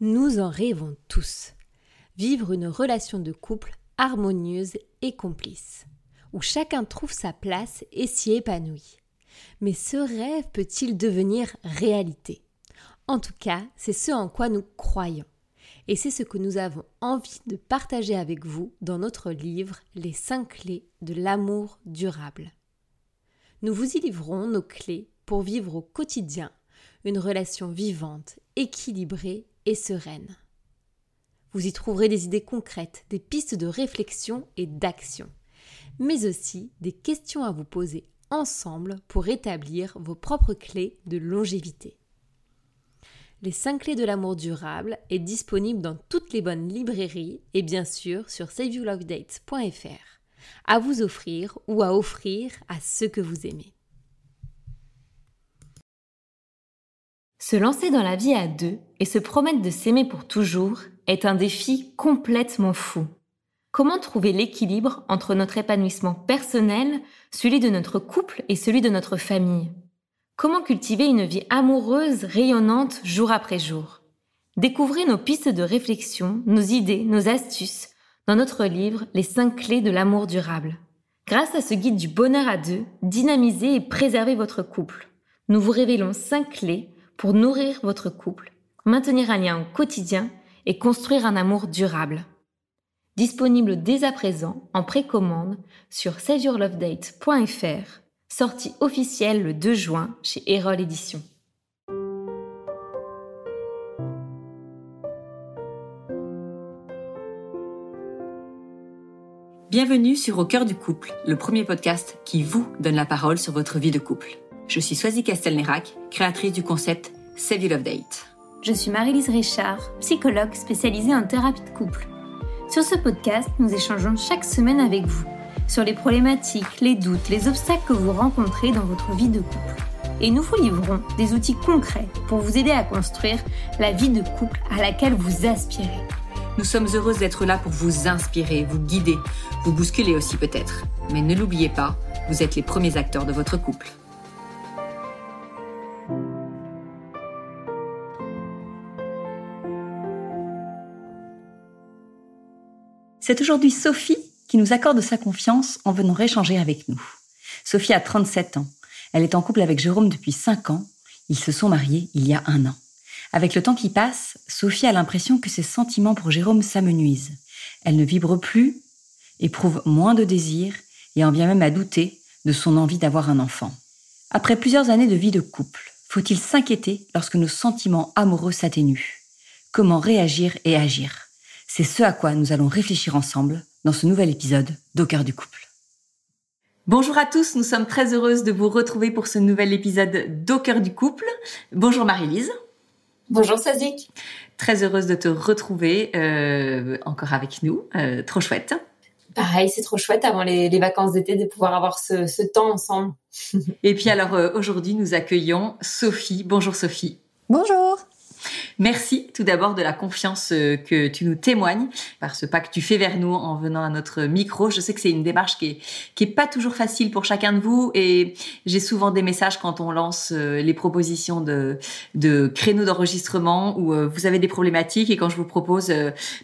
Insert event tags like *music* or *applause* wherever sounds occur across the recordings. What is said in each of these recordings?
Nous en rêvons tous. Vivre une relation de couple harmonieuse et complice, où chacun trouve sa place et s'y épanouit. Mais ce rêve peut-il devenir réalité? En tout cas, c'est ce en quoi nous croyons. Et c'est ce que nous avons envie de partager avec vous dans notre livre Les 5 clés de l'amour durable. Nous vous y livrons nos clés pour vivre au quotidien une relation vivante, équilibrée et sereine. Vous y trouverez des idées concrètes, des pistes de réflexion et d'action, mais aussi des questions à vous poser ensemble pour établir vos propres clés de longévité. Les 5 clés de l'amour durable est disponible dans toutes les bonnes librairies et bien sûr sur saveyourlovedates.fr à vous offrir ou à offrir à ceux que vous aimez. Se lancer dans la vie à deux et se promettre de s'aimer pour toujours est un défi complètement fou. Comment trouver l'équilibre entre notre épanouissement personnel, celui de notre couple et celui de notre famille? Comment cultiver une vie amoureuse rayonnante jour après jour? Découvrez nos pistes de réflexion, nos idées, nos astuces dans notre livre Les 5 clés de l'amour durable. Grâce à ce guide du bonheur à deux, dynamisez et préservez votre couple. Nous vous révélons 5 clés pour nourrir votre couple, maintenir un lien au quotidien et construire un amour durable. Disponible dès à présent en précommande sur saveyourlovedate.fr sortie officielle le 2 juin chez Erol Éditions. Bienvenue sur Au cœur du couple, le premier podcast qui vous donne la parole sur votre vie de couple. Je suis Swazi Castelnerac, créatrice du concept Save Your Love Date. Je suis Marie-Lise Richard, psychologue spécialisée en thérapie de couple. Sur ce podcast, nous échangeons chaque semaine avec vous sur les problématiques, les doutes, les obstacles que vous rencontrez dans votre vie de couple. Et nous vous livrons des outils concrets pour vous aider à construire la vie de couple à laquelle vous aspirez. Nous sommes heureuses d'être là pour vous inspirer, vous guider, vous bousculer aussi peut-être. Mais ne l'oubliez pas, vous êtes les premiers acteurs de votre couple. C'est aujourd'hui Sophie qui nous accorde sa confiance en venant échanger avec nous. Sophie a 37 ans. Elle est en couple avec Jérôme depuis 5 ans. Ils se sont mariés il y a un an. Avec le temps qui passe, Sophie a l'impression que ses sentiments pour Jérôme s'amenuisent. Elle ne vibre plus, éprouve moins de désir et en vient même à douter de son envie d'avoir un enfant. Après plusieurs années de vie de couple, faut-il s'inquiéter lorsque nos sentiments amoureux s'atténuent? Comment réagir et agir? C'est ce à quoi nous allons réfléchir ensemble dans ce nouvel épisode d'Au cœur du couple. Bonjour à tous, nous sommes très heureuses de vous retrouver pour ce nouvel épisode d'Au cœur du couple. Bonjour Marie-Lise. Bonjour Sazik. Très heureuse de te retrouver euh, encore avec nous, euh, trop chouette. Pareil, c'est trop chouette avant les, vacances d'été de pouvoir avoir ce, temps ensemble. *laughs* Et puis alors euh, aujourd'hui nous accueillons Sophie. Bonjour Sophie. Bonjour. Merci tout d'abord de la confiance euh, que tu nous témoignes par ce pas que tu fais vers nous en venant à notre micro. Je sais que c'est une démarche qui est, qui est pas toujours facile pour chacun de vous et j'ai souvent des messages quand on lance euh, les propositions de, de créneaux d'enregistrement où euh, vous avez des problématiques et quand je vous propose,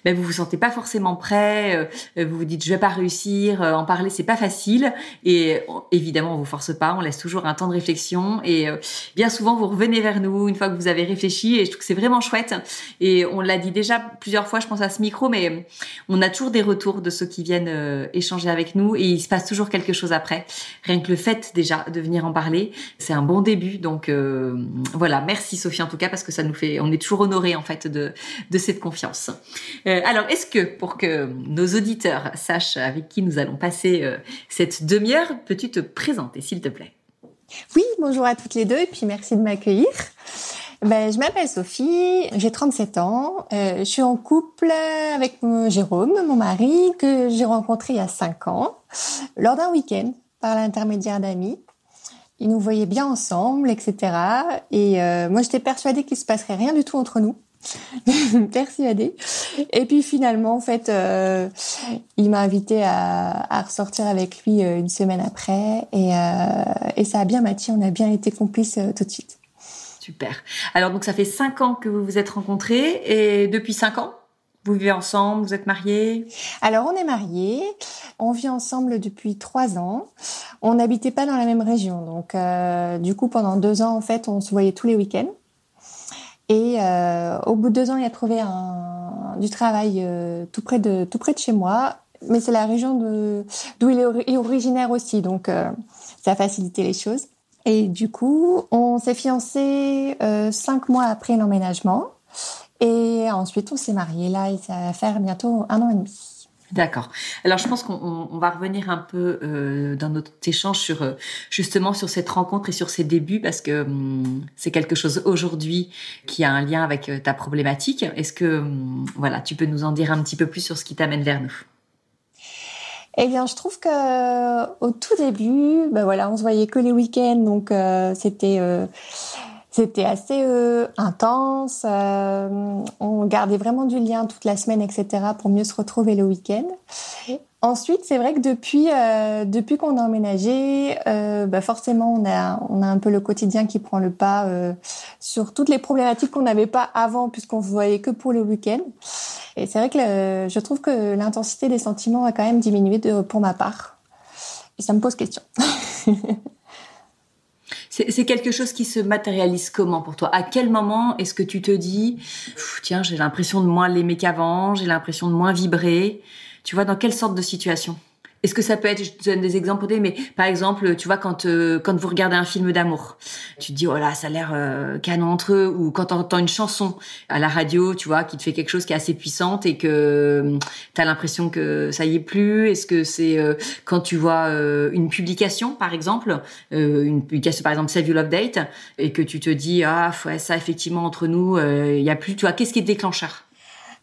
ben vous vous sentez pas forcément prêt, vous vous dites je vais pas réussir, en parler c'est pas facile et évidemment on vous force pas, on laisse toujours un temps de réflexion et bien souvent vous revenez vers nous une fois que vous avez réfléchi et je trouve que c'est vraiment chouette. Et on l'a dit déjà plusieurs fois, je pense à ce micro, mais on a toujours des retours de ceux qui viennent euh, échanger avec nous et il se passe toujours quelque chose après. Rien que le fait déjà de venir en parler, c'est un bon début. Donc euh, voilà, merci Sophie en tout cas parce que ça nous fait, on est toujours honoré en fait de de cette confiance. Euh, alors est-ce que pour que nos auditeurs sachent avec qui nous allons passer cette demi-heure, peux-tu te présenter s'il te plaît? Oui, bonjour à toutes les deux et puis merci de m'accueillir. Ben, je m'appelle Sophie, j'ai 37 ans, euh, je suis en couple avec Jérôme, mon mari, que j'ai rencontré il y a 5 ans, lors d'un week-end, par l'intermédiaire d'amis. Ils nous voyaient bien ensemble, etc. Et euh, moi, j'étais persuadée qu'il se passerait rien du tout entre nous. *laughs* persuadée. Et puis finalement, en fait, euh, il m'a invité à, à, ressortir avec lui euh, une semaine après, et, euh, et ça a bien matché. On a bien été complices tout de suite. Super. Alors donc ça fait cinq ans que vous vous êtes rencontrés et depuis cinq ans, vous vivez ensemble, vous êtes mariés? Alors on est mariés, on vit ensemble depuis trois ans. On n'habitait pas dans la même région, donc euh, du coup pendant deux ans en fait on se voyait tous les week-ends. Et euh, au bout de deux ans il a trouvé un, du travail euh, tout près de tout près de chez moi, mais c'est la région d'où il est originaire aussi, donc ça a facilité les choses. Et du coup, on s'est fiancés euh, cinq mois après l'emménagement. Et ensuite, on s'est mariés là ça va faire bientôt un an et demi. D'accord. Alors je pense qu'on va revenir un peu euh, dans notre échange sur euh, justement sur cette rencontre et sur ses débuts parce que hum, c'est quelque chose aujourd'hui qui a un lien avec euh, ta problématique. Est-ce que hum, voilà, tu peux nous en dire un petit peu plus sur ce qui t'amène vers nous? Eh bien, je trouve que au tout début, ben voilà, on se voyait que les week-ends, donc euh, c'était euh, c'était assez euh, intense. on gardait vraiment du lien toute la semaine, etc., pour mieux se retrouver le week-end. Ensuite, c'est vrai que depuis euh, depuis qu'on a emménagé, euh, bah forcément on a on a un peu le quotidien qui prend le pas euh, sur toutes les problématiques qu'on n'avait pas avant puisqu'on voyait que pour le week-end. Et c'est vrai que je trouve que l'intensité des sentiments a quand même diminué pour ma part. Et ça me pose question. *laughs* C'est quelque chose qui se matérialise comment pour toi? À quel moment est-ce que tu te dis, tiens, j'ai l'impression de moins l'aimer qu'avant, j'ai l'impression de moins vibrer? Tu vois, dans quelle sorte de situation? Est-ce que ça peut être, je te donne des exemples, mais par exemple, tu vois, quand euh, quand vous regardez un film d'amour, tu te dis, oh là, ça a l'air euh, canon entre eux, ou quand tu entends une chanson à la radio, tu vois, qui te fait quelque chose qui est assez puissante et que euh, tu as l'impression que ça y est plus. Est-ce que c'est quand tu vois une publication, par exemple, une publication, par exemple, Save You Love Date, et que tu te dis, ah, ouais, ça, effectivement, entre nous, il y a plus, tu vois, qu'est-ce qui est déclencheur?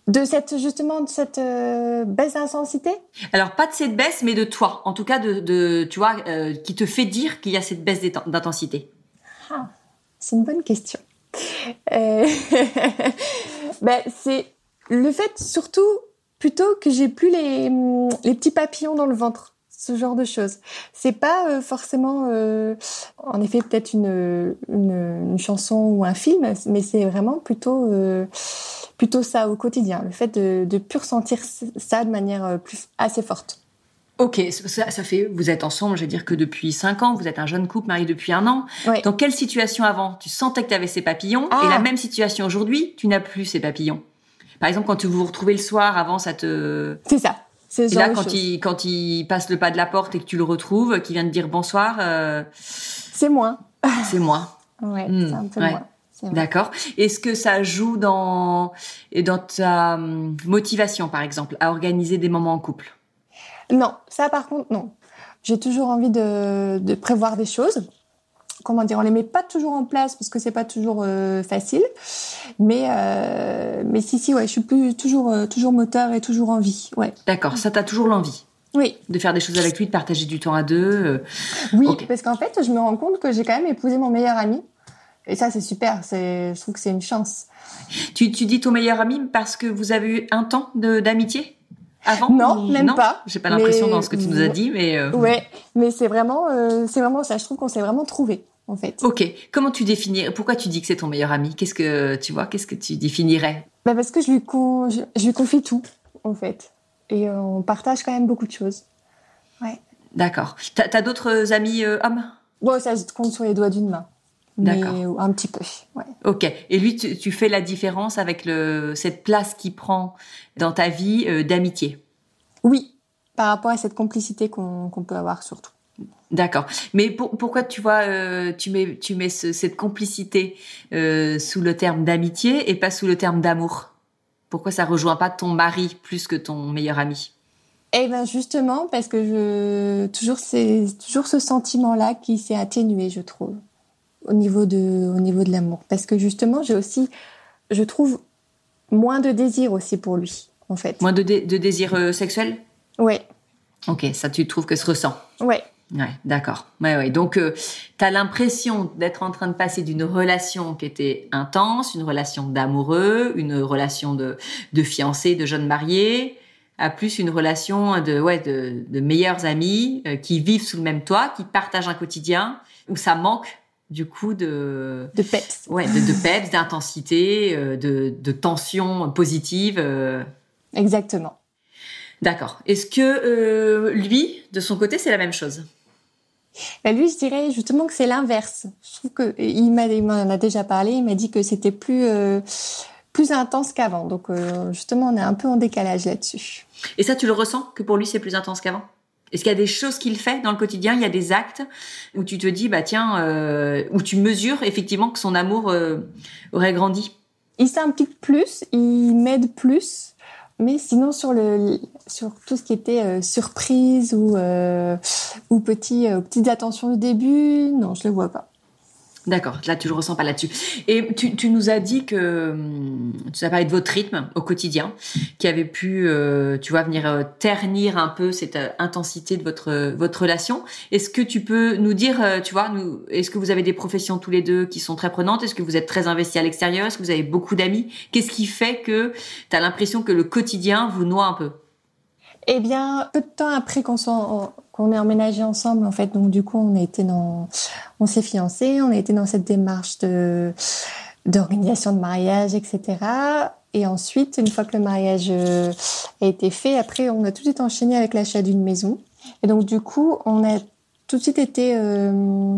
De cette justement de cette euh, baisse d'intensité? Alors pas de cette baisse, mais de toi, en tout cas de, de tu vois, euh, qui te fait dire qu'il y a cette baisse d'intensité. Ah, c'est une bonne question. Euh... *laughs* ben, c'est le fait surtout plutôt que j'ai plus les, les petits papillons dans le ventre ce genre de choses. C'est pas euh, forcément, euh, en effet, peut-être une, une, une, chanson ou un film, mais c'est vraiment plutôt, euh, plutôt ça au quotidien. Le fait de, de plus ressentir ça de manière plus assez forte. Ok, ça, ça, fait, vous êtes ensemble, je vais dire que depuis cinq ans, vous êtes un jeune couple marié depuis un an. Dans quelle situation avant tu sentais que tu avais ces papillons et la ah. même situation aujourd'hui, tu n'as plus ces papillons? Par exemple, quand tu vous retrouvez le soir, avant, ça te... C'est ça. Et là, quand il, quand il passe le pas de la porte et que tu le retrouves, qui vient de dire bonsoir. Euh, c'est moins. C'est moins. *laughs* ouais, hmm, c'est un peu. D'accord. Est-ce que ça joue dans, dans ta hum, motivation, par exemple, à organiser des moments en couple? Non, ça par contre, non. J'ai toujours envie de, de prévoir des choses comment dire, on les met pas toujours en place parce que c'est pas toujours euh, facile. Mais euh, mais si si ouais, je suis plus toujours euh, toujours moteur et toujours envie. Ouais. D'accord, ça t'a toujours l'envie. Oui. De faire des choses avec lui, de partager du temps à deux. Oui, parce qu'en fait, je me rends compte que j'ai quand même épousé mon meilleur ami. Et ça, c'est super. C'est, je trouve que c'est une chance. Tu, tu dis ton meilleur ami parce que vous avez eu un temps d'amitié avant Non, même pas. J'ai pas l'impression dans ce que tu nous as dit, mais. Euh... Ouais, mais c'est vraiment, euh, c'est vraiment ça. Je trouve qu'on s'est vraiment trouvé, en fait. Ok. Comment tu définis Pourquoi tu dis que c'est ton meilleur ami? Qu'est-ce que tu vois Qu'est-ce que tu définirais? Bah parce que je lui, je, lui confie tout, en fait, et euh, on partage quand même beaucoup de choses. Ouais. D'accord. T'as as, d'autres amis euh, hommes? Bon, ça se compte sur les doigts d'une main. D'accord. Un petit peu. Ouais. Ok. Et lui, tu, tu, fais la différence avec le, cette place qu'il prend dans ta vie euh, d'amitié? Oui, par rapport à cette complicité qu'on peut avoir surtout. D'accord. Mais pour, pourquoi tu vois, euh, tu mets, tu mets ce, cette complicité euh, sous le terme d'amitié et pas sous le terme d'amour? Pourquoi ça rejoint pas ton mari plus que ton meilleur ami? Eh ben justement parce que je toujours c'est toujours ce sentiment là qui s'est atténué je trouve au niveau de, au niveau de l'amour. Parce que justement, j'ai aussi, je trouve, moins de désir aussi pour lui, en fait. Moins de, de désir euh, sexuel? Ouais. Ok, ça tu trouves que se ressent? Ouais. Ouais, d'accord. Ouais, ouais. Donc, euh, tu as l'impression d'être en train de passer d'une relation qui était intense, une relation d'amoureux, une relation de, de fiancé, de jeune marié, à plus une relation de, ouais, de, de meilleurs amis euh, qui vivent sous le même toit, qui partagent un quotidien, où ça manque du coup de de peps. Ouais, de, de peps, d'intensité, euh, de, de tension positive. euh. Exactement. D'accord. Est-ce que lui, de son côté, c'est la même chose? Bah, lui, je dirais justement que c'est l'inverse. Je trouve que il m'a, il m'en a déjà parlé. Il m'a dit que c'était plus euh, plus intense qu'avant. Donc euh, justement, on est un peu en décalage là-dessus. Et ça, tu le ressens que pour lui, c'est plus intense qu'avant? Est-ce qu'il y a des choses qu'il fait dans le quotidien? Il y a des actes où tu te dis, bah tiens, euh, où tu mesures effectivement que son amour euh, aurait grandi? Il s'implique plus, il m'aide plus, mais sinon sur le sur tout ce qui était euh, surprise ou euh, ou petit euh, petites du début, non, je le vois pas. D'accord, là tu le ressens pas là-dessus. Et tu, nous as dit que hum, tu as parlé de votre rythme au quotidien, qui avait pu, euh, tu vois, venir euh, ternir un peu cette euh, intensité de votre relation. Est-ce que tu peux nous dire, tu vois, nous, est-ce que vous avez des professions tous les deux qui sont très prenantes? Est-ce que vous êtes très investis à l'extérieur? Est-ce que vous avez beaucoup d'amis? Qu'est-ce qui fait que tu as l'impression que le quotidien vous noie un peu? Eh bien, peu de temps après qu'on soit qu'on ait emménagé ensemble, en fait, donc du coup, on a été dans, on s'est fiancés, on a été dans cette démarche de d'organisation de mariage, etc. Et ensuite, une fois que le mariage euh, a été fait, après, on a tout de suite enchaîné avec l'achat d'une maison. Et donc, du coup, on a tout de suite été euh,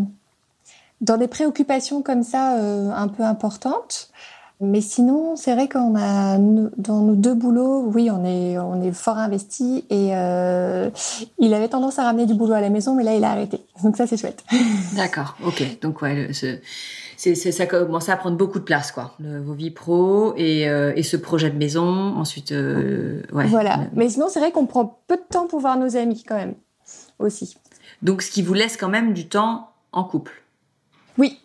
dans des préoccupations comme ça euh, un peu importantes. Mais sinon, c'est vrai qu'on a dans nos deux boulots, oui, on est on est fort investi et euh, il avait tendance à ramener du boulot à la maison, mais là il a arrêté. Donc ça c'est chouette. *laughs* D'accord, ok. Donc ouais, c'est, ça commence à prendre beaucoup de place, quoi. Le- vos vies pro et, euh, et ce projet de maison. Ensuite, euh, ouais. Voilà. Mais sinon, c'est vrai qu'on prend peu de temps pour voir nos amis quand même aussi. Donc, ce qui vous laisse quand même du temps en couple. Oui,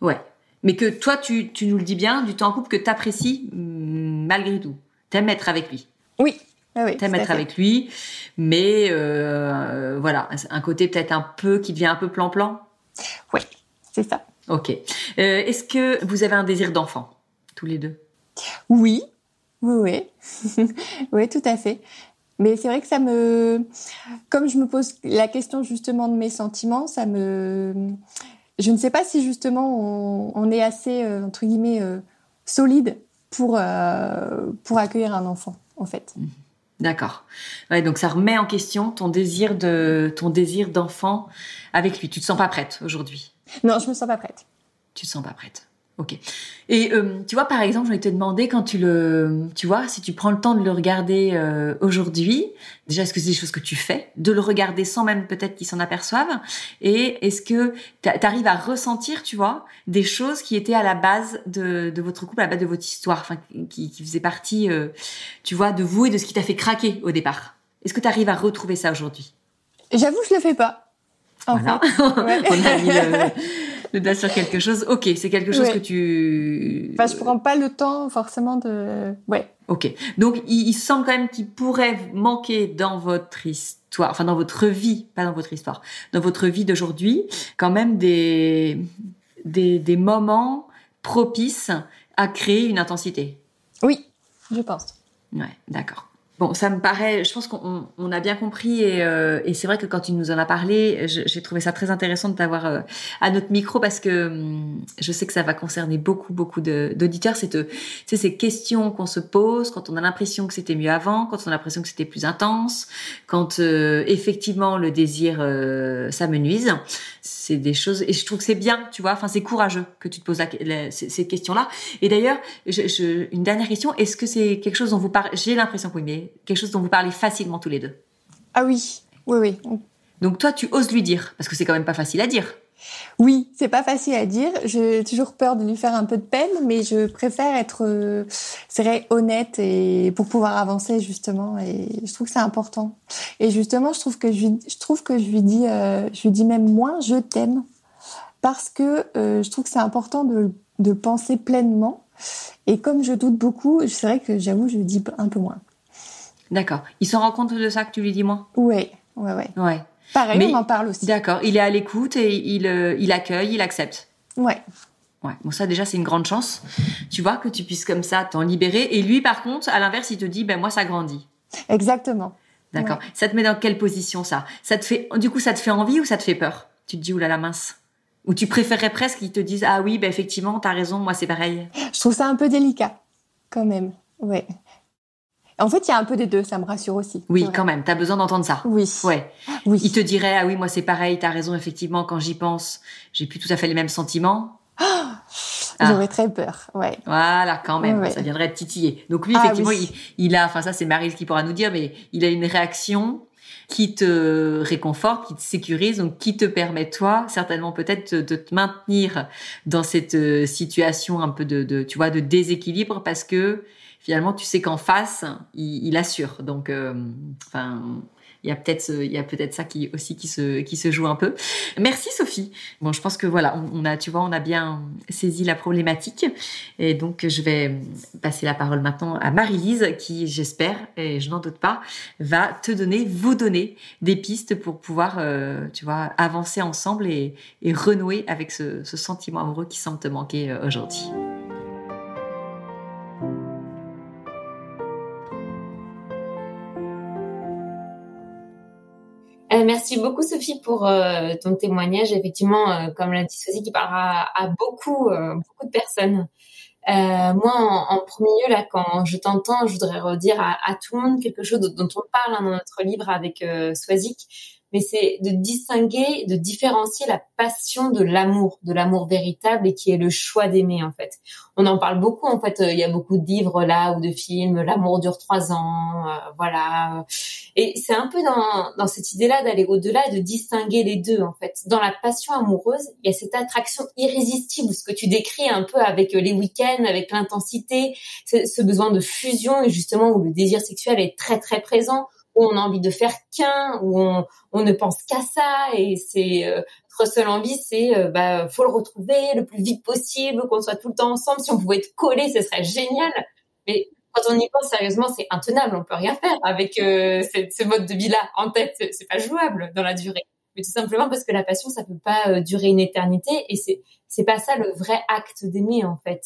Ouais. Mais que toi, tu, tu nous le dis bien, du temps en couple que t'apprécies mm, malgré tout. T'aimes être avec lui. oui, ah oui. T'aimes être avec lui, mais euh, voilà, un côté peut-être un peu qui devient un peu plan-plan. Ouais, c'est ça. Ok. Euh, est-ce que vous avez un désir d'enfant tous les deux? Oui, oui, oui, *laughs* oui, tout à fait. Mais c'est vrai que ça me, comme je me pose la question justement de mes sentiments, ça me, je ne sais pas si justement on, on est assez euh, entre guillemets euh, solide pour euh, pour accueillir un enfant en fait. D'accord. Ouais, donc ça remet en question ton désir de ton désir d'enfant avec lui. Tu te sens pas prête aujourd'hui? Non, je me sens pas prête. Tu te sens pas prête. Ok. Et euh, tu vois, par exemple, je vais te demander quand tu le, tu vois, si tu prends le temps de le regarder euh, aujourd'hui, déjà est-ce que c'est des choses que tu fais, de le regarder sans même peut-être qu'il s'en aperçoive, et est-ce que tu arrives à ressentir, tu vois, des choses qui étaient à la base de, de votre couple, à la base de votre histoire, enfin qui, qui faisaient partie, euh, tu vois, de vous et de ce qui t'a fait craquer au départ? Est-ce que tu arrives à retrouver ça aujourd'hui? J'avoue, je le fais pas. En Voilà. fait. *laughs* Ouais. On a mis le, le doigt sur quelque chose. Ok, c'est quelque chose Ouais. que tu. Enfin, je prends pas le temps forcément de. Ouais. Ok. Donc, il, il semble quand même qu'il pourrait manquer dans votre histoire, enfin dans votre vie, pas dans votre histoire, dans votre vie d'aujourd'hui, quand même des, des, des moments propices à créer une intensité. Oui, je pense. Ouais, d'accord. Bon, ça me paraît, je pense qu'on on- a bien compris et, euh, et c'est vrai que quand tu nous en as parlé, j'ai trouvé ça très intéressant de t'avoir euh, à notre micro parce que hum, je sais que ça va concerner beaucoup, beaucoup d'auditeurs. C'est de- c'est ces questions qu'on se pose quand on a l'impression que c'était mieux avant, quand on a l'impression que c'était plus intense, quand euh, effectivement le désir euh, s'amenuise. C'est des choses et je trouve que c'est bien, tu vois. Enfin, c'est courageux que tu te poses la- la- ces, questions-là. Et d'ailleurs, une dernière question est-ce que c'est quelque chose dont vous parlez J'ai l'impression que oui, quelque chose dont vous parlez facilement tous les deux. Ah oui, oui, oui. Donc toi, tu oses lui dire parce que c'est quand même pas facile à dire. Oui, c'est pas facile à dire. J'ai toujours peur de lui faire un peu de peine, mais je préfère être, euh, honnête et pour pouvoir avancer justement. Et je trouve que c'est important. Et justement, je trouve que je, trouve que je lui dis, euh, je lui dis même moins je t'aime parce que euh, je trouve que c'est important de, de penser pleinement. Et comme je doute beaucoup, c'est vrai que j'avoue, je lui dis un peu moins. D'accord. Il se rend compte de ça que tu lui dis moins Ouais, ouais, ouais. Ouais. Pareil, Mais- on en parle aussi. D'accord. Il est à l'écoute et il, euh, il accueille, il accepte. Ouais. Ouais. Bon, ça déjà, c'est une grande chance. Tu vois que tu puisses comme ça t'en libérer. Et lui, par contre, à l'inverse, il te dit, ben moi, ça grandit. Exactement. D'accord. Ouais. Ça te met dans quelle position ça? Ça te fait, du coup, ça te fait envie ou ça te fait peur? Tu te dis oulala mince. Ou tu préférerais presque qu'ils te disent ah oui, bah effectivement, t'as raison, moi c'est pareil? Je trouve ça un peu délicat, quand même. Ouais. En fait, il y a un peu des deux, ça me rassure aussi. Oui, quand même, t'as besoin d'entendre ça. Oui. Ouais. Oui. Il te dirait ah oui, moi c'est pareil, t'as raison, effectivement, quand j'y pense, j'ai plus tout à fait les mêmes sentiments. *gasps* Ah. J'aurais très peur, ouais. Voilà, quand même, ça viendrait de titiller. Donc lui, Ah, effectivement, oui. il, il a, enfin ça c'est Marie qui pourra nous dire, mais il a une réaction qui te réconforte, qui te sécurise, donc qui te permet toi certainement peut-être de, de te maintenir dans cette euh, situation un peu de, de, tu vois, de déséquilibre parce que finalement tu sais qu'en face il, il assure. Donc, euh, enfin. il y a peut-être il y a peut-être ça qui aussi qui se qui se joue un peu. Merci Sophie. Bon, je pense que voilà, on, on a tu vois, on a bien saisi la problématique et donc je vais passer la parole maintenant à Marie-Lise qui j'espère et je n'en doute pas va te donner vous donner des pistes pour pouvoir euh, tu vois avancer ensemble et, et renouer avec ce, ce sentiment amoureux qui semble te manquer euh, aujourd'hui. Merci beaucoup Sophie pour euh, ton témoignage. Effectivement, euh, comme l'a dit Sophie, qui parlera à, beaucoup, euh, beaucoup de personnes. Moi, en, premier lieu, là, quand je t'entends, je voudrais redire à, tout le monde quelque chose dont on parle hein, dans notre livre avec Swazik, mais c'est de distinguer, de différencier la passion de l'amour, de l'amour véritable et qui est le choix d'aimer en fait. On en parle beaucoup en fait. euh, Il y a beaucoup de livres là ou de films. L'amour dure trois ans, euh, voilà. Et c'est un peu dans, dans cette idée-là d'aller au-delà, et de distinguer les deux en fait. Dans la passion amoureuse, il y a cette attraction irrésistible, ce que tu décris un peu avec euh, les week-ends, avec l'intensité, ce ce besoin de fusion et justement où le désir sexuel est très très présent on a envie de faire qu'un, où on, ne pense qu'à ça, et c'est euh, seule envie, c'est euh, bah faut le retrouver le plus vite possible, qu'on soit tout le temps ensemble. Si on pouvait être collés, ce serait génial. Mais quand on y pense sérieusement, c'est intenable, on peut rien faire avec euh, ce, ce mode de vie-là en tête. C'est pas jouable dans la durée. Mais tout simplement parce que la passion, ça peut pas euh, durer une éternité, et c'est c'est pas ça le vrai acte d'aimer en fait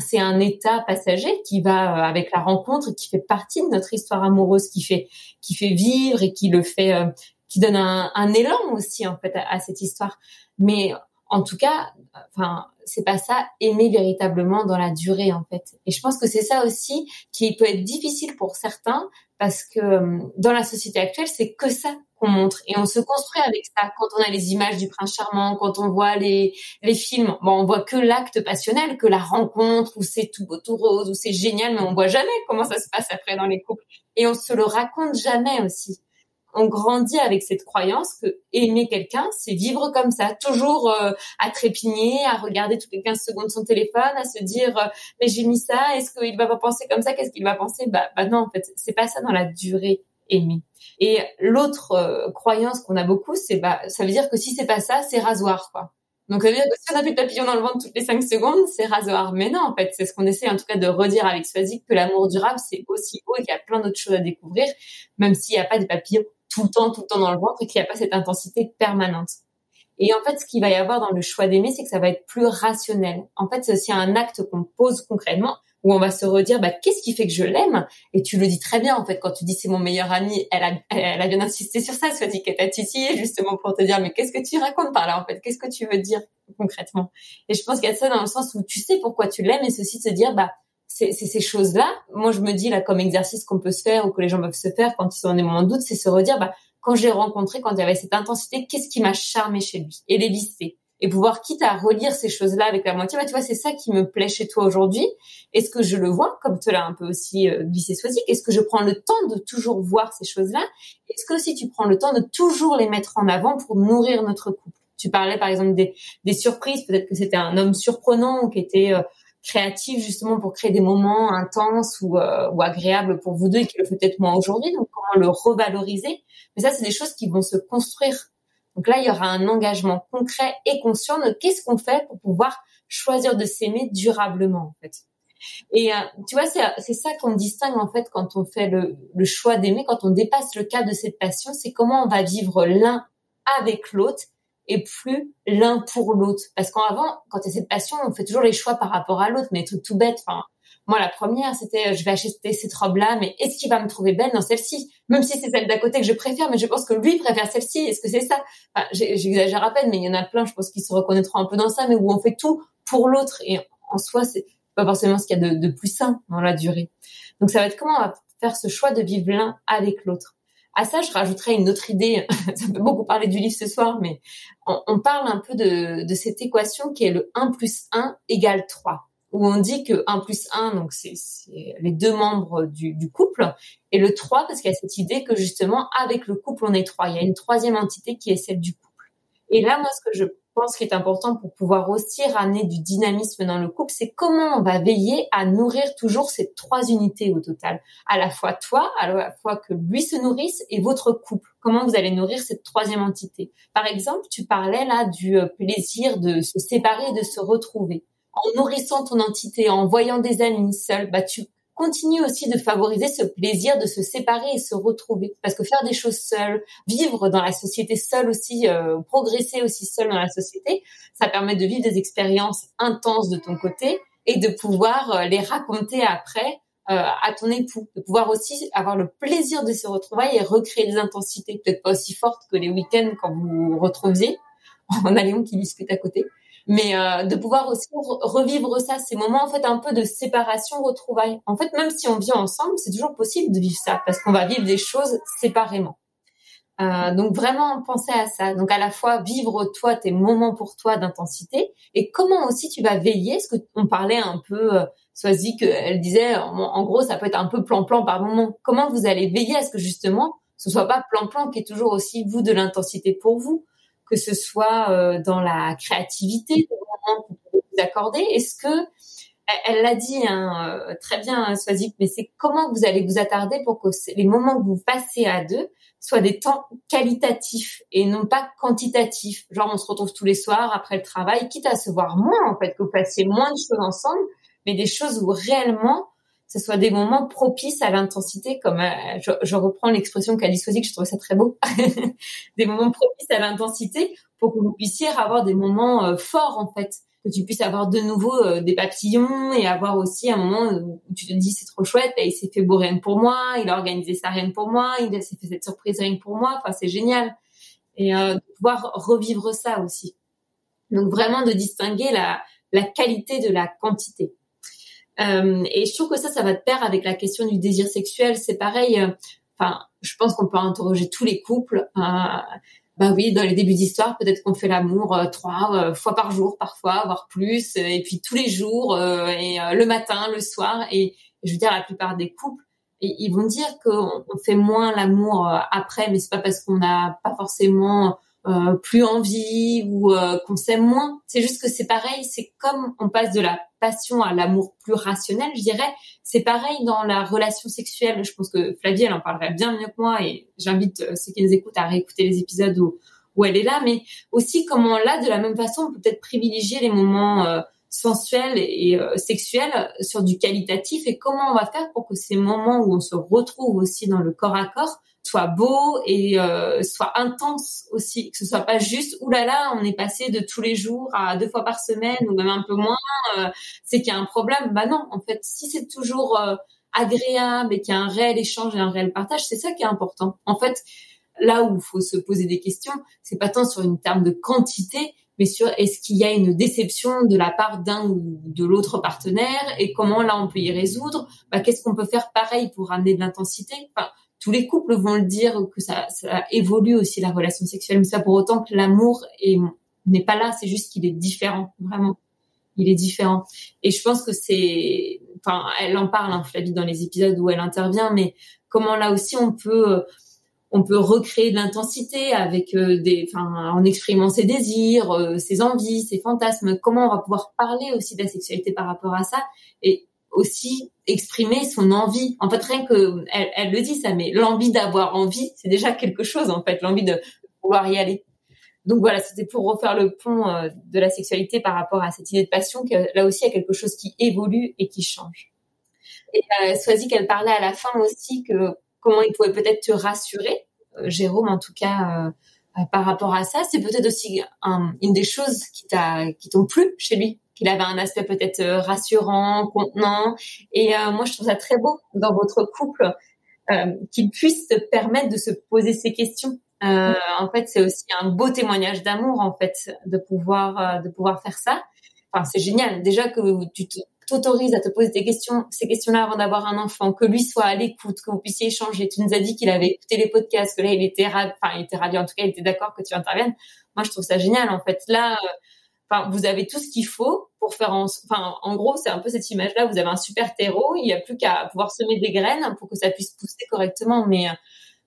c'est un, état passager qui va euh, avec la rencontre, qui fait partie de notre histoire amoureuse, qui fait qui fait vivre et qui le fait, euh, qui donne un, un élan aussi en fait à, à cette histoire. Mais en tout cas, enfin, c'est pas ça aimer véritablement dans la durée en fait. Et je pense que c'est ça aussi qui peut être difficile pour certains parce que euh, dans la société actuelle, c'est que ça qu'on montre et on se construit avec ça. Quand on a les images du prince charmant, quand on voit les les films, bon, on voit que l'acte passionnel, que la rencontre où c'est tout beau, tout rose, où c'est génial, mais on voit jamais comment ça se passe après dans les couples et on se le raconte jamais aussi. On grandit avec cette croyance que aimer quelqu'un, c'est vivre comme ça, toujours euh, à trépigner, à regarder toutes les 15 secondes son téléphone, à se dire euh, mais j'ai mis ça, est-ce qu'il va pas penser comme ça, qu'est-ce qu'il va penser? Bah, bah non, en fait, c'est pas ça dans la durée aimer. Et l'autre euh, croyance qu'on a beaucoup, c'est bah ça veut dire que si c'est pas ça, c'est rasoir quoi. Donc ça veut dire que si on a plus de papillon dans le ventre toutes les cinq secondes, c'est rasoir. Mais non, en fait, c'est ce qu'on essaie en tout cas de redire avec Swazik que l'amour durable c'est aussi beau et qu'il y a plein d'autres choses à découvrir, même s'il n'y a pas de papillons tout le temps, tout le temps dans le ventre et qu'il n'y a pas cette intensité permanente. Et en fait, ce qu'il va y avoir dans le choix d'aimer, c'est que ça va être plus rationnel. En fait, c'est aussi un acte qu'on pose concrètement où on va se redire bah, qu'est-ce qui fait que je l'aime? Et tu le dis très bien en fait quand tu dis c'est mon meilleur ami elle a elle a bien insisté sur ça soit dit qu'elle t'a titillé justement pour te dire mais qu'est-ce que tu racontes par là en fait? Qu'est-ce que tu veux dire concrètement? Et je pense qu'il y a ça dans le sens où tu sais pourquoi tu l'aimes et ceci de se dire bah c'est ces choses là moi je me dis là comme exercice qu'on peut se faire ou que les gens peuvent se faire quand ils sont dans des moments de doute c'est se redire bah quand j'ai rencontré quand il y avait cette intensité qu'est-ce qui m'a charmé chez lui? Et les lister et pouvoir quitte à relire ces choses-là avec la moitié, bah, tu vois, c'est ça qui me plaît chez toi aujourd'hui. Est-ce que je le vois, comme tu l'as un peu aussi euh, glissé Swazik Est-ce que je prends le temps de toujours voir ces choses-là? Est-ce que aussi tu prends le temps de toujours les mettre en avant pour nourrir notre couple? Tu parlais par exemple des, des surprises, peut-être que c'était un homme surprenant ou qui était euh, créatif justement pour créer des moments intenses ou, euh, ou agréables pour vous deux et qui le fait peut-être moins aujourd'hui. Donc comment le revaloriser? Mais ça, c'est des choses qui vont se construire donc là, il y aura un engagement concret et conscient de qu'est-ce qu'on fait pour pouvoir choisir de s'aimer durablement, en fait. Et euh, tu vois, c'est, ça qu'on distingue, en fait, quand on fait le, choix d'aimer, quand on dépasse le cadre de cette passion, c'est comment on va vivre l'un avec l'autre et plus l'un pour l'autre. Parce qu'en avant, quand il y a cette passion, on fait toujours les choix par rapport à l'autre, mais tout, tout bête. Enfin, Moi, la première, c'était je vais acheter cette robe-là, mais est-ce qu'il va me trouver belle dans celle-ci? Même si c'est celle d'à côté que je préfère, mais je pense que lui préfère celle-ci. Est-ce que c'est ça? Enfin, J'exagère à peine, mais il y en a plein, je pense, qui se reconnaîtront un peu dans ça, mais où on fait tout pour l'autre. Et en soi, c'est pas forcément ce qu'il y a de, de, plus sain dans la durée. Donc, ça va être comment on va faire ce choix de vivre l'un avec l'autre. À ça, je rajouterais une autre idée. *laughs* ça peut beaucoup parler du livre ce soir, mais on, on parle un peu de, de cette équation qui est le 1 plus 1 égale 3 où on dit que 1 plus 1, donc c'est les deux membres du, du, couple, et le 3, parce qu'il y a cette idée que justement, avec le couple, on est trois. Il y a une troisième entité qui est celle du couple. Et là, moi, ce que je pense qui est important pour pouvoir aussi ramener du dynamisme dans le couple, c'est comment on va veiller à nourrir toujours ces trois unités au total. À la fois toi, à la fois que lui se nourrisse et votre couple. Comment vous allez nourrir cette troisième entité? Par exemple, tu parlais là du euh, plaisir de se séparer et de se retrouver en nourrissant ton entité, en voyant des amis seuls, bah tu continues aussi de favoriser ce plaisir de se séparer et se retrouver. Parce que faire des choses seules, vivre dans la société seule aussi, euh, progresser aussi seul dans la société, ça permet de vivre des expériences intenses de ton côté et de pouvoir euh, les raconter après euh, à ton époux, de pouvoir aussi avoir le plaisir de se retrouver et recréer des intensités, peut-être pas aussi fortes que les week-ends quand vous vous retrouviez *laughs* en alliant qui discute à côté, mais euh, de pouvoir aussi revivre ça, ces moments en fait un peu de séparation, retrouvailles. En fait, même si on vit ensemble, c'est toujours possible de vivre ça parce qu'on va vivre des choses séparément. Euh, donc vraiment penser à ça. Donc à la fois vivre toi tes moments pour toi d'intensité et comment aussi tu vas veiller. Ce que on parlait un peu, euh, Soisy, qu'elle disait en, gros ça peut être un peu plan-plan par moment. Comment vous allez veiller à ce que justement ce soit pas plan-plan qui est toujours aussi vous de l'intensité pour vous que ce soit euh, dans la créativité, que vous accorder. Est-ce que elle l'a dit hein, euh, très bien, Swazik, mais c'est comment vous allez vous attarder pour que les moments que vous passez à deux soient des temps qualitatifs et non pas quantitatifs. Genre, on se retrouve tous les soirs après le travail, quitte à se voir moins, en fait, que vous fassiez moins de choses ensemble, mais des choses où réellement ce soit des moments propices à l'intensité, comme euh, je, je, reprends l'expression qu'a dit que je trouve ça très beau, *laughs* des moments propices à l'intensité pour que vous puissiez avoir des moments euh, forts en fait, que tu puisses avoir de nouveau euh, des papillons et avoir aussi un moment où tu te dis c'est trop chouette, il s'est fait beau rien pour moi, il a organisé sa rien pour moi, il s'est fait cette surprise rien pour moi, enfin c'est génial et de pouvoir revivre ça aussi. Donc vraiment de distinguer la, la qualité de la quantité. Euh, et je trouve que ça, ça va de pair avec la question du désir sexuel. C'est pareil. Euh, enfin, je pense qu'on peut interroger tous les couples. Euh, bah oui, dans les débuts d'histoire, peut-être qu'on fait l'amour trois fois par jour, parfois, voire plus, et puis tous les jours, et le matin, le soir. Et je veux dire, la plupart des couples, ils vont dire qu'on fait moins l'amour après, mais c'est pas parce qu'on n'a pas forcément euh, plus envie ou euh, qu'on s'aime moins. C'est juste que c'est pareil, c'est comme on passe de la passion à l'amour plus rationnel, je dirais. C'est pareil dans la relation sexuelle. Je pense que Flavie, elle en parlerait bien mieux que moi et j'invite euh, ceux qui nous écoutent à réécouter les épisodes où, où elle est là. Mais aussi comment là, de la même façon, on peut peut-être privilégier les moments sensuels et sexuels sur du qualitatif et comment on va faire pour que ces moments où on se retrouve aussi dans le corps à corps soit beau et euh, soit intense aussi, que ce soit pas juste oulala, on est passé de tous les jours à deux fois par semaine ou même un peu moins, euh, c'est qu'il y a un problème. Bah non, en fait, si c'est toujours euh, agréable et qu'il y a un réel échange et un réel partage, c'est ça qui est important. En fait, là où il faut se poser des questions, c'est pas tant sur une terme de quantité, mais sur est-ce qu'il y a une déception de la part d'un ou de l'autre partenaire et comment là on peut y résoudre bah, Qu'est-ce qu'on peut faire pareil pour ramener de l'intensité? Tous les couples vont le dire que ça, ça évolue aussi la relation sexuelle, mais ça pour autant que l'amour n'est pas là, c'est juste qu'il est différent, vraiment. Il est différent. Et je pense que c'est, enfin, elle en parle, hein, Flavie, dans les épisodes où elle intervient, mais comment là aussi on peut, on peut recréer de l'intensité avec euh, des, enfin, en exprimant ses désirs, euh, ses envies, ses fantasmes. Comment on va pouvoir parler aussi de la sexualité par rapport à ça et aussi exprimer son envie. En fait, rien que elle, elle le dit ça, mais l'envie d'avoir envie, c'est déjà quelque chose en fait, l'envie de pouvoir y aller. Donc voilà, c'était pour refaire le pont euh, de la sexualité par rapport à cette idée de passion que là aussi il y a quelque chose qui évolue et qui change. Et euh, Soisy qu'elle parlait à la fin aussi que comment il pouvait peut-être te rassurer, euh, Jérôme en tout cas euh, par rapport à ça, c'est peut-être aussi une des choses qui t'ont plu chez lui qu'il avait un aspect peut-être rassurant, contenant. Et moi, je trouve ça très beau dans votre couple qu'il puisse te permettre de se poser ces questions. en fait, c'est aussi un beau témoignage d'amour, en fait, de pouvoir de pouvoir faire ça. Enfin, c'est génial. Déjà que tu te t'autorise à te poser des questions, ces questions-là avant d'avoir un enfant, que lui soit à l'écoute, que vous puissiez échanger. Tu nous as dit qu'il avait écouté les podcasts, que là il était enfin il était ravi, en tout cas il était d'accord que tu interviennes. Moi je trouve ça génial en fait. Là, euh, vous avez tout ce qu'il faut pour faire, en, enfin en gros c'est un peu cette image-là. Vous avez un super terreau, il n'y a plus qu'à pouvoir semer des graines pour que ça puisse pousser correctement. Mais euh,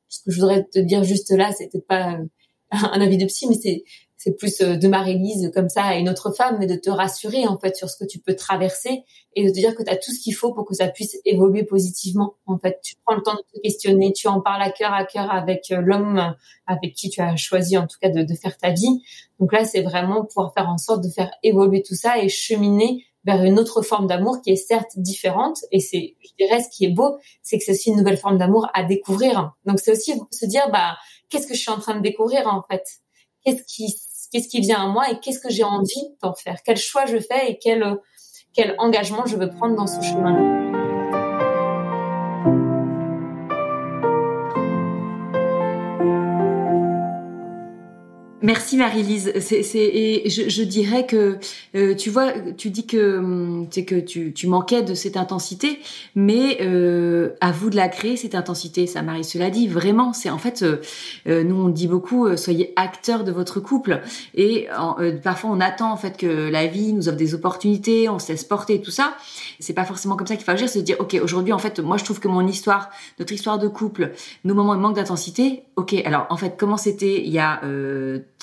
ce que je voudrais te dire juste là, c'était pas euh, *laughs* un avis de psy, mais c'est c'est plus euh, de Marie-Lise comme ça à une autre femme, mais de te rassurer en fait sur ce que tu peux traverser et de te dire que tu as tout ce qu'il faut pour que ça puisse évoluer positivement. En fait, tu prends le temps de te questionner, tu en parles à cœur à cœur avec euh, l'homme avec qui tu as choisi en tout cas de, de faire ta vie. Donc là, c'est vraiment pouvoir faire en sorte de faire évoluer tout ça et cheminer vers une autre forme d'amour qui est certes différente. Et c'est, je dirais, ce qui est beau, c'est que c'est aussi une nouvelle forme d'amour à découvrir. Donc c'est aussi se dire, bah, qu'est-ce que je suis en train de découvrir en fait? Qu'est-ce qui qu'est-ce qui vient à moi et qu'est-ce que j'ai envie d'en faire, quel choix je fais et quel, quel engagement je veux prendre dans ce chemin-là? Merci Marie-Lise. C'est, et je, je, dirais que euh, tu vois, tu dis que hum, c'est que tu, tu, manquais de cette intensité, mais euh, à vous de la créer cette intensité. Ça, Marie, cela dit vraiment. C'est en fait, euh, euh nous on dit beaucoup, euh, soyez acteurs de votre couple. Et parfois on attend en fait que la vie nous offre des opportunités, on se laisse porter tout ça. C'est pas forcément comme ça qu'il faut agir. Se dire, ok, aujourd'hui en fait, moi je trouve que mon histoire, notre histoire de couple, nos moments de manque d'intensité. Ok, alors en fait, comment c'était il y a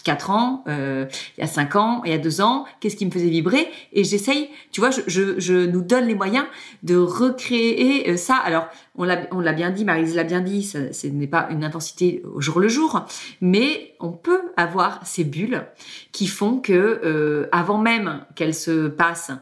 4 ans, euh, il y a 5 ans, il y a 2 ans, qu'est-ce qui me faisait vibrer? Et j'essaye, tu vois, je, nous donne les moyens de recréer euh, ça. Alors, on l'a bien dit, Marie l'a bien dit, ce n'est pas une intensité au jour le jour, mais on peut avoir ces bulles qui font que, euh, avant même qu'elles se passent,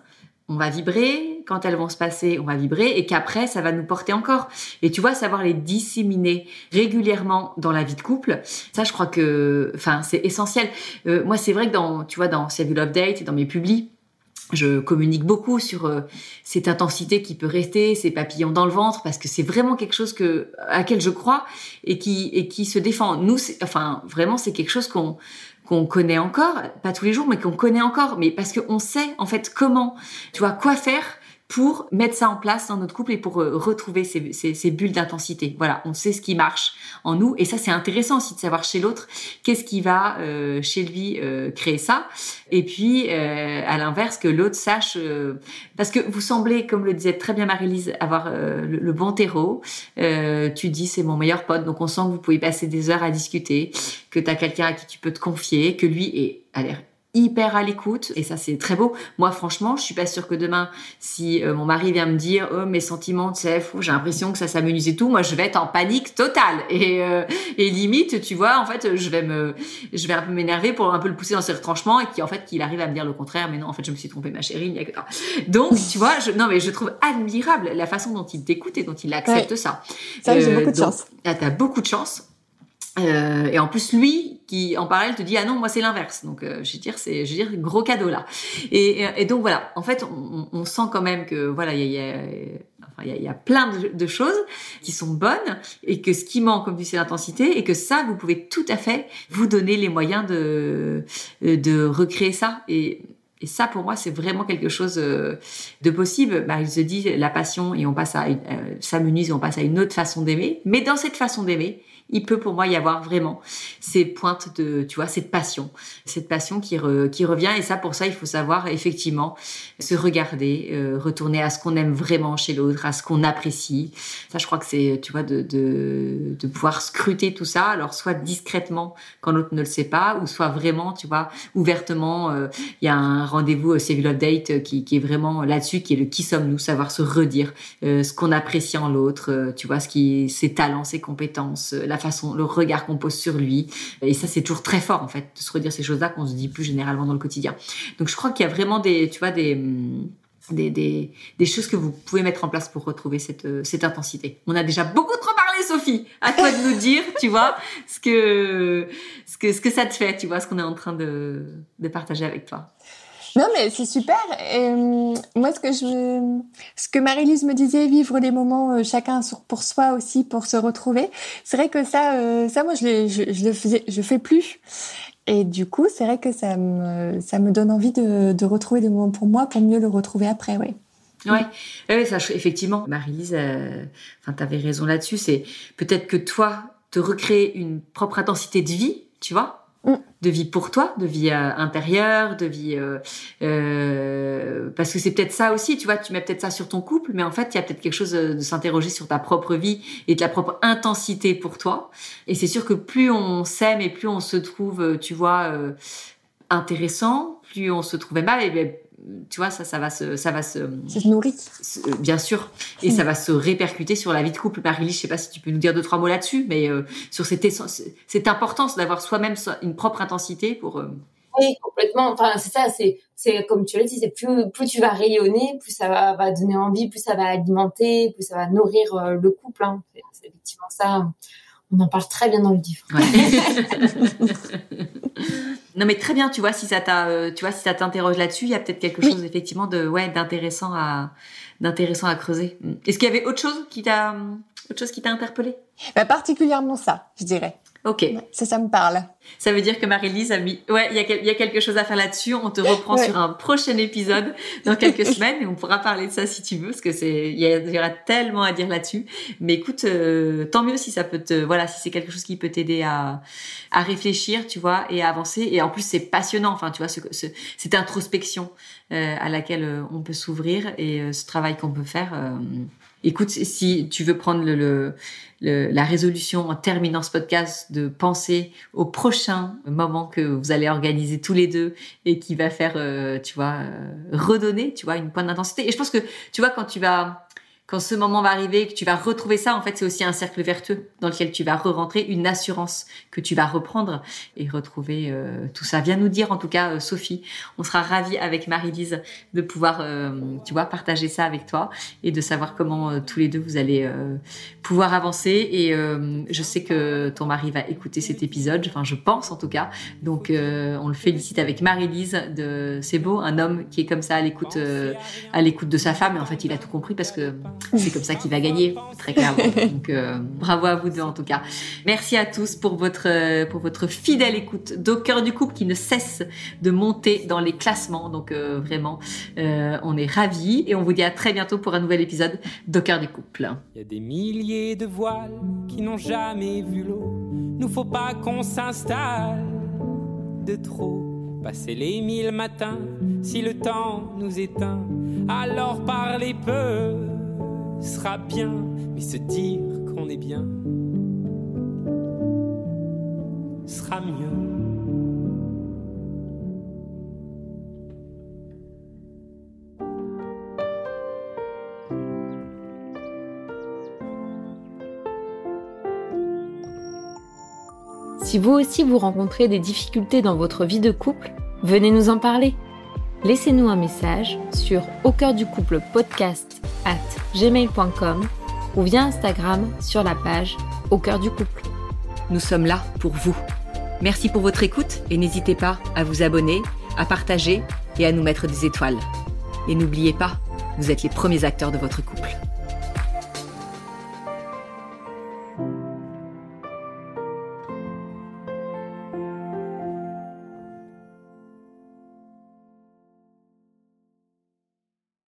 on va vibrer, quand elles vont se passer, on va vibrer, et qu'après, ça va nous porter encore. Et tu vois, savoir les disséminer régulièrement dans la vie de couple, ça, je crois que, enfin, c'est essentiel. Euh, moi, c'est vrai que dans, tu vois, dans Save Love Date et dans mes publis, je communique beaucoup sur euh, cette intensité qui peut rester, ces papillons dans le ventre, parce que c'est vraiment quelque chose que à laquelle je crois et qui et qui se défend. Nous, enfin, vraiment, c'est quelque chose qu'on qu'on connaît encore, pas tous les jours, mais qu'on connaît encore, mais parce qu'on sait en fait comment, tu vois, quoi faire pour mettre ça en place dans notre couple et pour euh, retrouver ces, bulles d'intensité. Voilà, on sait ce qui marche en nous et ça c'est intéressant aussi de savoir chez l'autre qu'est-ce qui va euh, chez lui euh, créer ça et puis à l'inverse que l'autre sache parce que vous semblez comme le disait très bien Marie-Lise avoir le, bon terreau. tu dis c'est mon meilleur pote donc on sent que vous pouvez passer des heures à discuter, que tu as quelqu'un à qui tu peux te confier, que lui est à l'air hyper à l'écoute et ça c'est très beau. Moi franchement, je suis pas sûre que demain si euh, mon mari vient me dire oh mes sentiments, tu sais, j'ai l'impression que ça s'amenuise et tout, moi je vais être en panique totale et euh, et limite, tu vois, en fait, je vais me je vais un peu m'énerver pour un peu le pousser dans ses retranchements et qui en fait qu'il arrive à me dire le contraire, mais non, en fait, je me suis trompée ma chérie, il a que Donc, tu vois, je non mais je trouve admirable la façon dont il t'écoute et dont il accepte ça. Ça, j'ai beaucoup de euh, chance. Ah, t'as beaucoup de chance. Euh, et en plus, lui, qui en parallèle te dit ah non, moi c'est l'inverse. Donc, euh, je veux dire, c'est, je veux dire, gros cadeau là. Et, donc voilà. En fait, on, sent quand même que voilà, il y a, plein de, choses qui sont bonnes et que ce qui manque, comme tu sais, l'intensité et que ça, vous pouvez tout à fait vous donner les moyens de de recréer ça. Et ça, pour moi, c'est vraiment quelque chose euh, de possible. Bah, il se dit la passion et on passe à euh, s'amenuise et on passe à une autre façon d'aimer. Mais dans cette façon d'aimer, il peut pour moi y avoir vraiment ces pointes de, tu vois, cette passion, cette passion qui, revient. Et ça, pour ça, il faut savoir effectivement se regarder, euh, retourner à ce qu'on aime vraiment chez l'autre, à ce qu'on apprécie. Ça, je crois que c'est, tu vois, de, de, pouvoir scruter tout ça. Alors, soit discrètement quand l'autre ne le sait pas, ou soit vraiment, tu vois, ouvertement. Euh, il y a un rendez-vous euh, Civil Update qui, qui est vraiment là-dessus, qui est le qui sommes-nous, savoir se redire ce qu'on apprécie en l'autre, tu vois, ce qui, ses talents, ses compétences, la façon, le regard qu'on pose sur lui. Et ça, c'est toujours très fort, en fait, de se redire ces choses-là qu'on se dit plus généralement dans le quotidien. Donc, je crois qu'il y a vraiment des, tu vois, des, des, des, des, choses que vous pouvez mettre en place pour retrouver cette, cette intensité. On a déjà beaucoup trop parlé, Sophie. À toi de nous dire, tu vois, ce que, ce que, ce que ça te fait, tu vois, ce qu'on est en train de, de partager avec toi. Non, mais c'est super. Euh, moi, ce que je, ce que Marie-Lise me disait, vivre des moments euh, chacun pour soi aussi, pour se retrouver. C'est vrai que ça, euh, ça, moi, je, je, je le faisais, je fais plus. Et du coup, c'est vrai que ça me, ça me donne envie de, retrouver des moments pour moi, pour mieux le retrouver après, oui. Ouais, effectivement, Marie-Lise, enfin, t'avais raison là-dessus. C'est peut-être que toi, te recréer une propre intensité de vie, tu vois. De vie pour toi, de vie euh, intérieure, de vie euh, euh, parce que c'est peut-être ça aussi, tu vois, tu mets peut-être ça sur ton couple, mais en fait, il y a peut-être quelque chose de, s'interroger sur ta propre vie et de la propre intensité pour toi. Et c'est sûr que plus on s'aime et plus on se trouve, tu vois, intéressant, plus on se trouvait mal, et ben, tu vois, ça, ça va se, ça va se, se nourrit. bien sûr, et ça va se répercuter sur la vie de couple. Marie, je sais pas si tu peux nous dire deux trois mots là-dessus, mais euh, sur cette, cette importance d'avoir soi-même une propre intensité pour. Euh, oui, complètement. Enfin, c'est ça. C'est, c'est comme tu l'as dit, c'est plus, plus tu vas rayonner, plus ça va, va, donner envie, plus ça va alimenter, plus ça va nourrir euh, le couple. Hein. C'est effectivement ça. On en parle très bien dans le livre. *laughs* Non, mais très bien. Tu vois, si ça t'a, euh, tu vois, si ça t'interroge là-dessus, il y a peut-être quelque chose effectivement de, ouais, d'intéressant à, d'intéressant à creuser. Est-ce qu'il y avait autre chose qui t'a, autre chose qui t'a interpellé bah, Particulièrement ça, je dirais. Ok. Ça, ça me parle. Ça veut dire que Marie-Lise a mis, ouais, il y a, y a, quelque chose à faire là-dessus. On te reprend sur un prochain épisode dans quelques *laughs* semaines et on pourra parler de ça si tu veux, parce que c'est, il y, aura tellement à dire là-dessus. Mais écoute, euh, tant mieux si ça peut te, voilà, si c'est quelque chose qui peut t'aider à, à réfléchir, tu vois, et à avancer. Et en plus, c'est passionnant, enfin, tu vois, ce, ce, cette introspection euh, à laquelle euh, on peut s'ouvrir et euh, ce travail qu'on peut faire. Écoute, si tu veux prendre le, le, la résolution en terminant ce podcast de penser au prochain moment que vous allez organiser tous les deux et qui va faire, euh, tu vois, euh, redonner, tu vois, une pointe d'intensité. Et je pense que, tu vois, quand tu vas quand ce moment va arriver, que tu vas retrouver ça, en fait, c'est aussi un cercle vertueux dans lequel tu vas re-rentrer, une assurance que tu vas reprendre et retrouver euh, tout ça. Viens nous dire, en tout cas, euh, Sophie, on sera ravis avec Marie-Lise de pouvoir, euh, tu vois, partager ça avec toi et de savoir comment tous les deux vous allez pouvoir avancer. Et je sais que ton mari va écouter cet épisode, enfin, je pense en tout cas. Donc, on le félicite avec Marie-Lise. De, c'est beau, un homme qui est comme ça à l'écoute, à l'écoute de sa femme. Et en fait, il a tout compris parce que c'est comme ça qu'il va gagner, très clairement. *laughs* Donc euh, bravo à vous deux en tout cas. Merci à tous pour votre euh, pour votre fidèle écoute d'au cœur du couple qui ne cesse de monter dans les classements. Donc euh, vraiment, on est ravis et on vous dit à très bientôt pour un nouvel épisode d'au cœur du couple. Il y a des milliers de voiles qui n'ont jamais vu l'eau. Nous faut pas qu'on s'installe de trop. Passer les mille matins, si le temps nous éteint, alors parlez peu sera bien, mais se dire qu'on est bien sera mieux. Si vous aussi vous rencontrez des difficultés dans votre vie de couple, venez nous en parler. Laissez-nous un message sur au cœur du couple podcast gmail.com ou via Instagram sur la page Au cœur du couple. Nous sommes là pour vous. Merci pour votre écoute et n'hésitez pas à vous abonner, à partager et à nous mettre des étoiles. Et n'oubliez pas, vous êtes les premiers acteurs de votre couple.